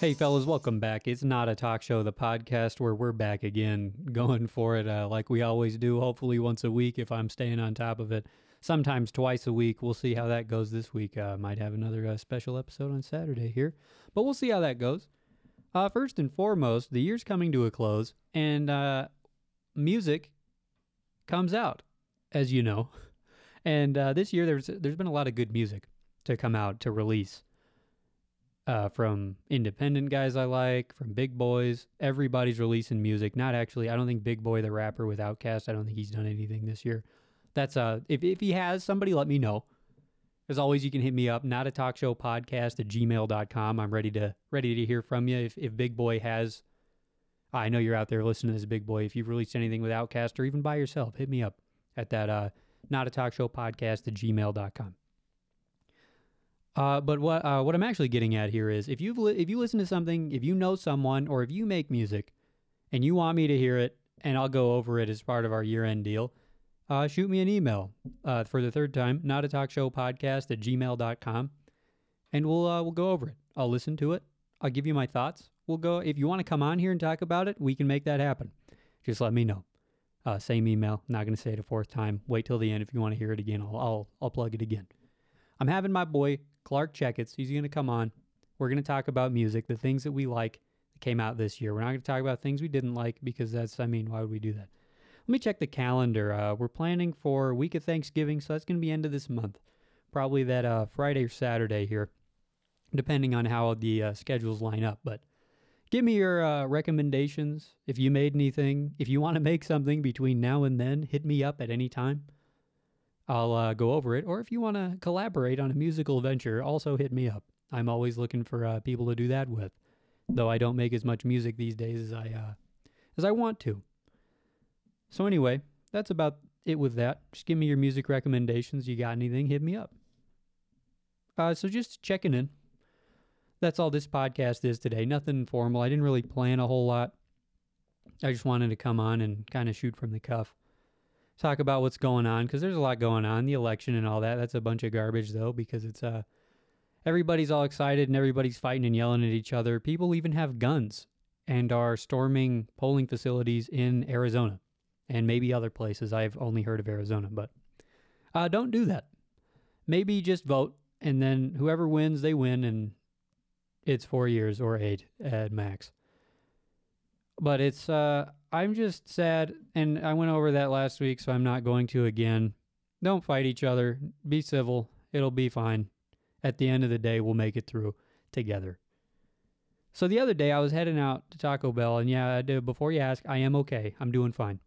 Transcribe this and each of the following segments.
Hey, fellas, welcome back. It's not a talk show, the podcast where we're back again, going for it uh, like we always do, hopefully once a week if I'm staying on top of it. Sometimes twice a week. We'll see how that goes this week. Uh, might have another uh, special episode on Saturday here, but we'll see how that goes. Uh, first and foremost, the year's coming to a close, and uh, music comes out, as you know. And uh, this year, there's there's been a lot of good music to come out to release uh, from independent guys I like, from big boys. Everybody's releasing music. Not actually. I don't think Big Boi the rapper with Outkast. I don't think he's done anything this year. That's uh. If if he has, somebody let me know. As always, you can hit me up. Not a talk show podcast at gmail.com. I'm ready to ready to hear from you. If if Big Boi has, I know you're out there listening to this Big Boi. If you've released anything with Outkast or even by yourself, hit me up at that uh not a talk show podcast at gmail.com. Uh, but what uh, what I'm actually getting at here is if you li- if you listen to something, if you know someone, or if you make music, and you want me to hear it, and I'll go over it as part of our year end deal, uh, shoot me an email uh, for the third time, not a talk show podcast at gmail.com, and we'll uh, we'll go over it. I'll listen to it. I'll give you my thoughts. We'll go if you want to come on here and talk about it, we can make that happen. Just let me know. Uh, same email. Not going to say it a fourth time. Wait till the end if you want to hear it again. I'll I'll, I'll plug it again. I'm having my boy Clark Checketts. He's going to come on. We're going to talk about music, the things that we like that came out this year. We're not going to talk about things we didn't like because that's, I mean, why would we do that? Let me check the calendar. Uh, we're planning for a week of Thanksgiving, so that's going to be end of this month. Probably that uh, Friday or Saturday here, depending on how the uh, schedules line up. But give me your uh, recommendations. If you made anything, if you want to make something between now and then, hit me up at any time. I'll uh, go over it. Or if you want to collaborate on a musical venture, also hit me up. I'm always looking for uh, people to do that with, though I don't make as much music these days as I uh, as I want to. So anyway, that's about it with that. Just give me your music recommendations. You got anything? Hit me up. Uh, so just checking in. That's all this podcast is today. Nothing formal. I didn't really plan a whole lot. I just wanted to come on and kind of shoot from the cuff talk about what's going on because there's a lot going on, the election and all that. That's a bunch of garbage though because it's uh everybody's all excited and everybody's fighting and yelling at each other. People even have guns and are storming polling facilities in Arizona and maybe other places. I've only heard of Arizona, but uh, don't do that. Maybe just vote and then whoever wins, they win and it's four years or eight at max. But it's uh I'm just sad, and I went over that last week, so I'm not going to again. Don't fight each other. Be civil. It'll be fine. At the end of the day, we'll make it through together. So the other day, I was heading out to Taco Bell, and yeah, I did, before you ask, I am okay. I'm doing fine.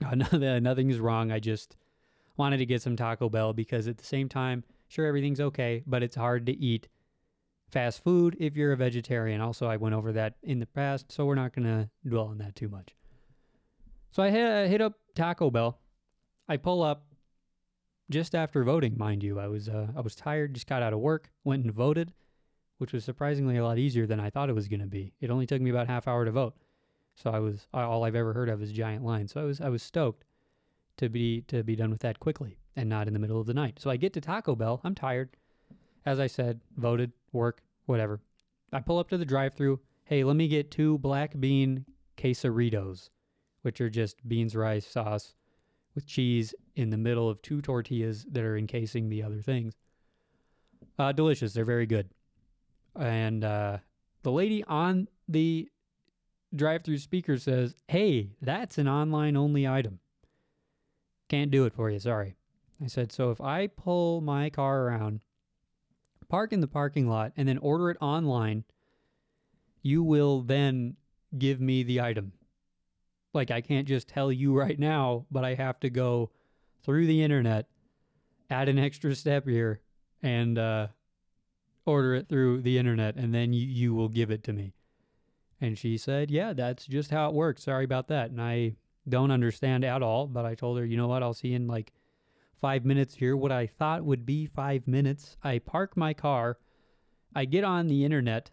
Nothing is wrong. I just wanted to get some Taco Bell because at the same time, sure, everything's okay, but it's hard to eat fast food if you're a vegetarian. Also, I went over that in the past, so we're not going to dwell on that too much. So I hit, uh, hit up Taco Bell. I pull up just after voting, mind you. I was uh, I was tired, just got out of work, went and voted, which was surprisingly a lot easier than I thought it was going to be. It only took me about half hour to vote, so I was all I've ever heard of is giant lines. So I was I was stoked to be to be done with that quickly and not in the middle of the night. So I get to Taco Bell. I'm tired. As I said, voted, work, whatever. I pull up to the drive through. Hey, let me get two black bean quesaritos, which are just beans, rice, sauce with cheese in the middle of two tortillas that are encasing the other things. Uh, delicious. They're very good. And uh, the lady on the drive through speaker says, Hey, that's an online only item. Can't do it for you. Sorry. I said, So if I pull my car around park in the parking lot and then order it online, you will then give me the item. Like I can't just tell you right now, but I have to go through the internet, add an extra step here, and uh, order it through the internet, and then you, you will give it to me. And she said, Yeah, that's just how it works. Sorry about that. And I don't understand at all, but I told her, You know what? I'll see you in like five minutes here, what I thought would be five minutes. I park my car, I get on the internet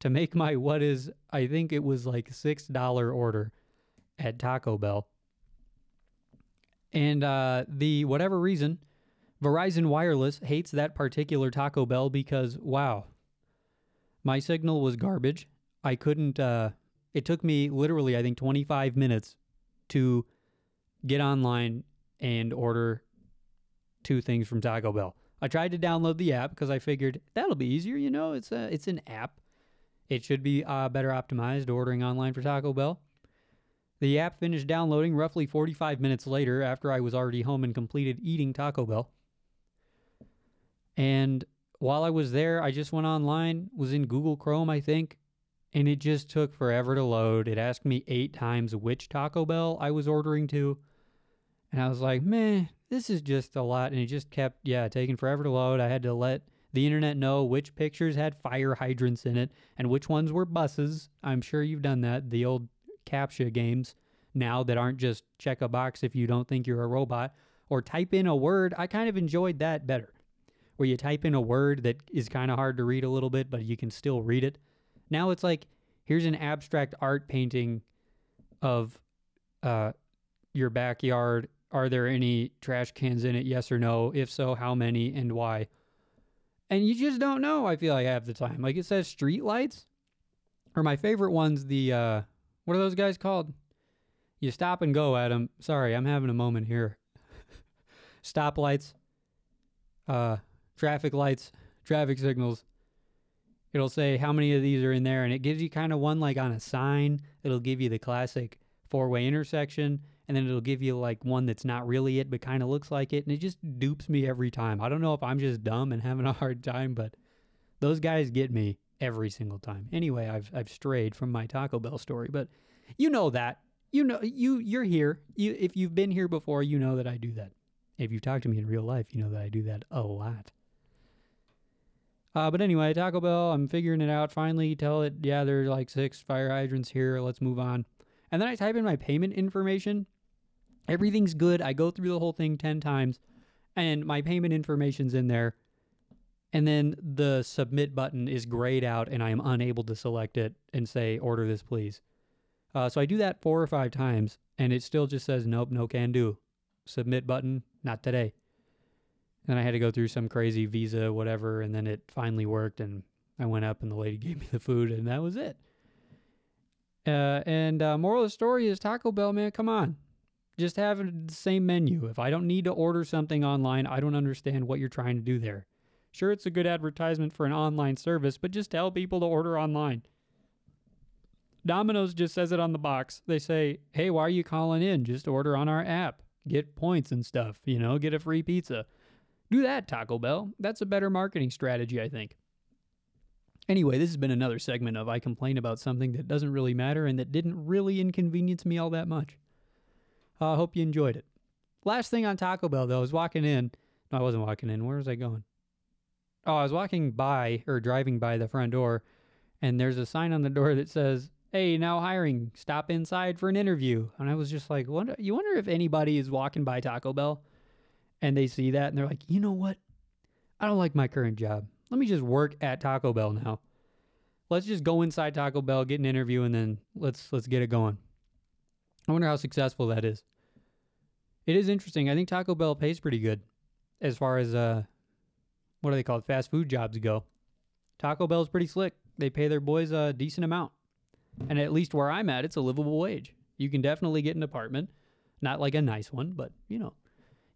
to make my what is, I think it was like $6 order at Taco Bell. And uh, the whatever reason, Verizon Wireless hates that particular Taco Bell because, wow, My signal was garbage. I couldn't. Uh, it took me literally, I think, 25 minutes to get online and order two things from Taco Bell. I tried to download the app because I figured that'll be easier. You know, it's a it's an app. It should be uh, better optimized ordering online for Taco Bell. The app finished downloading roughly 45 minutes later after I was already home and completed eating Taco Bell. And while I was there, I just went online, was in Google Chrome, I think, and it just took forever to load. It asked me eight times which Taco Bell I was ordering to. And I was like, meh, this is just a lot. And it just kept, yeah, taking forever to load. I had to let the internet know which pictures had fire hydrants in it and which ones were buses. I'm sure you've done that. The old CAPTCHA games now that aren't just check a box if you don't think you're a robot or type in a word. I kind of enjoyed that better, where you type in a word that is kind of hard to read a little bit, but you can still read it. Now it's like, here's an abstract art painting of uh, your backyard. Are there any trash cans in it? Yes or no? If so, how many and why? And you just don't know, I feel like half the time. Like it says street lights. Or my favorite one's the uh what are those guys called? You stop and go at them. Sorry, I'm having a moment here. Stop lights, uh, traffic lights, traffic signals. It'll say how many of these are in there, and it gives you kind of one like on a sign. It'll give you the classic four way intersection, and then it'll give you like one that's not really it, but kind of looks like it, and it just dupes me every time. I don't know if I'm just dumb and having a hard time, but those guys get me every single time. Anyway, I've I've strayed from my Taco Bell story, but you know that you know you you're here. You if you've been here before, you know that I do that. If you've talked to me in real life, you know that I do that a lot. Uh, but anyway, Taco Bell, I'm figuring it out. Finally, tell it, yeah, there's like six fire hydrants here. Let's move on. And then I type in my payment information. Everything's good. I go through the whole thing 10 times, and my payment information's in there. And then the submit button is grayed out, and I am unable to select it and say, order this, please. Uh, so I do that four or five times, and it still just says, nope, no can do. Submit button, not today. And I had to go through some crazy visa, whatever, and then it finally worked, and I went up, and the lady gave me the food, and that was it. Uh, and uh, moral of the story is Taco Bell, man, come on. Just have the same menu. If I don't need to order something online, I don't understand what you're trying to do there. Sure, it's a good advertisement for an online service, but just tell people to order online. Domino's just says it on the box. They say, hey, why are you calling in? Just order on our app. Get points and stuff, you know, get a free pizza. Do that, Taco Bell. That's a better marketing strategy, I think. Anyway, this has been another segment of I complain about something that doesn't really matter and that didn't really inconvenience me all that much. I uh, hope you enjoyed it. Last thing on Taco Bell, though, I was walking in. No, I wasn't walking in. Where was I going? Oh, I was walking by or driving by the front door, and there's a sign on the door that says hey, now hiring, stop inside for an interview. And I was just like, wonder, you wonder if anybody is walking by Taco Bell and they see that and they're like, you know what? I don't like my current job. Let me just work at Taco Bell now. Let's just go inside Taco Bell, get an interview, and then let's let's get it going. I wonder how successful that is. It is interesting. I think Taco Bell pays pretty good as far as uh what are they called? Fast food jobs go. Taco Bell's pretty slick. They pay their boys a decent amount. And at least where I'm at, it's a livable wage. You can definitely get an apartment, not like a nice one, but you know,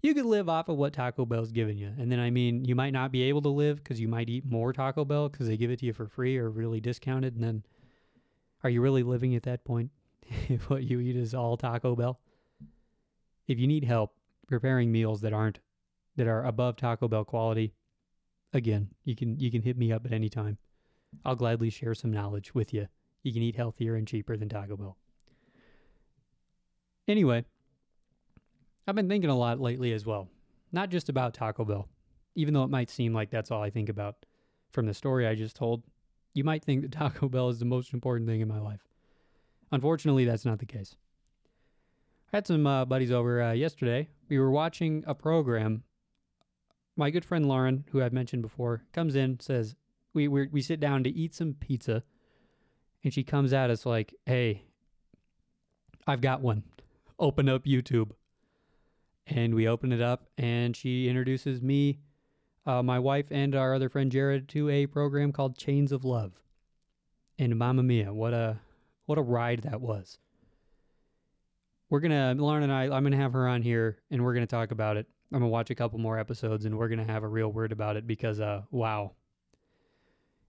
you could live off of what Taco Bell's giving you. And then, I mean, you might not be able to live because you might eat more Taco Bell because they give it to you for free or really discounted. And then, are you really living at that point if what you eat is all Taco Bell? If you need help preparing meals that aren't that are above Taco Bell quality, again, you can you can hit me up at any time. I'll gladly share some knowledge with you you can eat healthier and cheaper than Taco Bell. Anyway, I've been thinking a lot lately as well, not just about Taco Bell, even though it might seem like that's all I think about from the story I just told. You might think that Taco Bell is the most important thing in my life. Unfortunately, that's not the case. Had some uh, buddies over uh, yesterday. We were watching a program. My good friend Lauren, who I've mentioned before, comes in, says, we, we, we sit down to eat some pizza and she comes at us like, "Hey, I've got one. Open up YouTube." And we open it up, and she introduces me, uh, my wife, and our other friend Jared to a program called Chains of Love. And Mamma Mia, what a what a ride that was. We're gonna Lauren and I. I'm gonna have her on here, and we're gonna talk about it. I'm gonna watch a couple more episodes, and we're gonna have a real word about it because, uh, wow,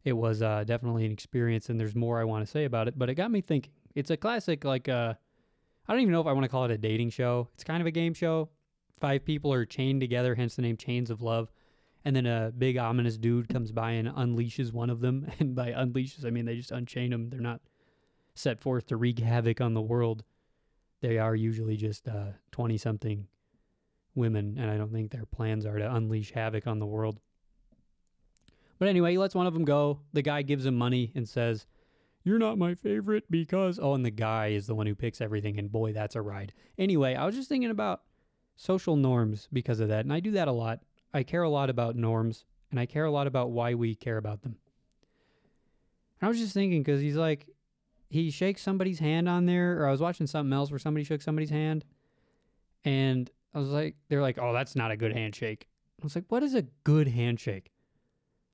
it was uh, definitely an experience, and there's more I want to say about it. But it got me thinking. It's a classic, like uh, I don't even know if I want to call it a dating show. It's kind of a game show. Five people are chained together, hence the name Chains of Love. And then a big ominous dude comes by and unleashes one of them. And by unleashes, I mean they just unchain them. They're not set forth to wreak havoc on the world. They are usually just 20 uh, something women, and I don't think their plans are to unleash havoc on the world. But anyway, he lets one of them go. The guy gives him money and says, You're not my favorite because. Oh, and the guy is the one who picks everything, and boy, that's a ride. Anyway, I was just thinking about social norms because of that, and I do that a lot. I care a lot about norms, and I care a lot about why we care about them. And I was just thinking because he's like, he shakes somebody's hand on there, or I was watching something else where somebody shook somebody's hand, and I was like, they're like, oh, that's not a good handshake. I was like, what is a good handshake?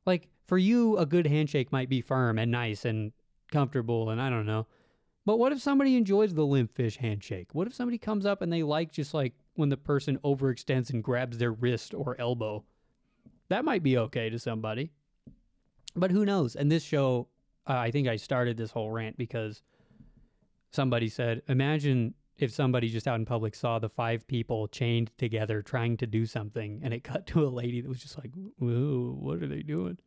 Like, for you, a good handshake might be firm and nice and comfortable, and I don't know. But what if somebody enjoys the limp fish handshake? What if somebody comes up and they like just like when the person overextends and grabs their wrist or elbow? That might be okay to somebody. But who knows? And this show uh, I think I started this whole rant because somebody said, imagine if somebody just out in public saw the five people chained together trying to do something and it cut to a lady that was just like, whoa, what are they doing?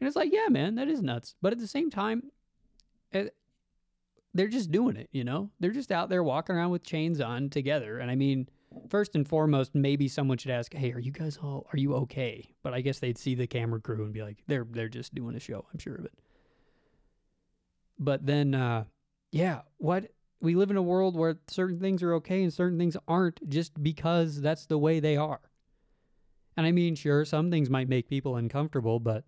And it's like, yeah, man, that is nuts. But at the same time, it, eh, they're just doing it, you know? They're just out there walking around with chains on together. And I mean, first and foremost, maybe someone should ask, "Hey, are you guys all are you okay?" But I guess they'd see the camera crew and be like, "They're they're just doing a show." I'm sure of it. But then, uh, yeah, what we live in a world where certain things are okay and certain things aren't just because that's the way they are. And I mean, sure, some things might make people uncomfortable, but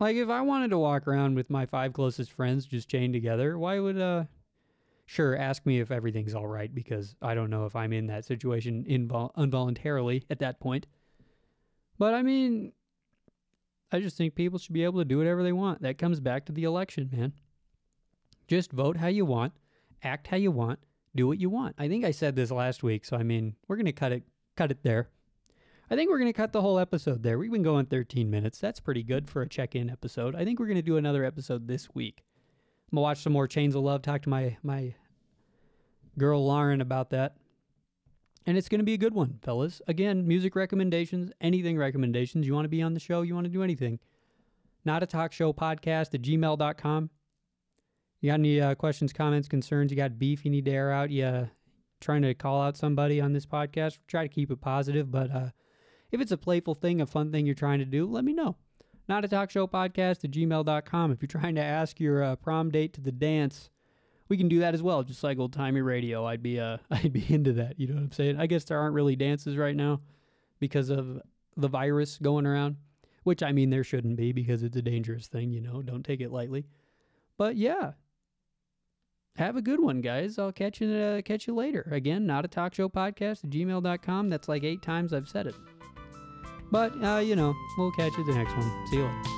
like if I wanted to walk around with my five closest friends just chained together, why would uh sure ask me if everything's all right because I don't know if I'm in that situation invol- involuntarily at that point. But I mean, I just think people should be able to do whatever they want. That comes back to the election, man. Just vote how you want, act how you want, do what you want. I think I said this last week, so I mean, we're going to cut it cut it there. I think we're going to cut the whole episode there. We've been going 13 minutes. That's pretty good for a check-in episode. I think we're going to do another episode this week. I'm going to watch some more Chains of Love, talk to my my girl Lauren about that. And it's going to be a good one, fellas. Again, music recommendations, anything recommendations. You want to be on the show, you want to do anything. Not a talk show podcast at gmail.com. You got any uh, questions, comments, concerns? You got beef you need to air out? You uh, trying to call out somebody on this podcast? Try to keep it positive, but uh, if it's a playful thing, a fun thing you're trying to do, let me know. Not a talk show podcast at gmail.com. If you're trying to ask your uh, prom date to the dance, we can do that as well. Just like old timey radio, I'd be uh, I'd be into that. You know what I'm saying? I guess there aren't really dances right now because of the virus going around, which I mean there shouldn't be because it's a dangerous thing. You know, don't take it lightly. But yeah, have a good one, guys. I'll catch you uh, catch you later. Again, not a talk show podcast at gmail.com. That's like eight times I've said it. But, uh, you know, we'll catch you the next one. See you later.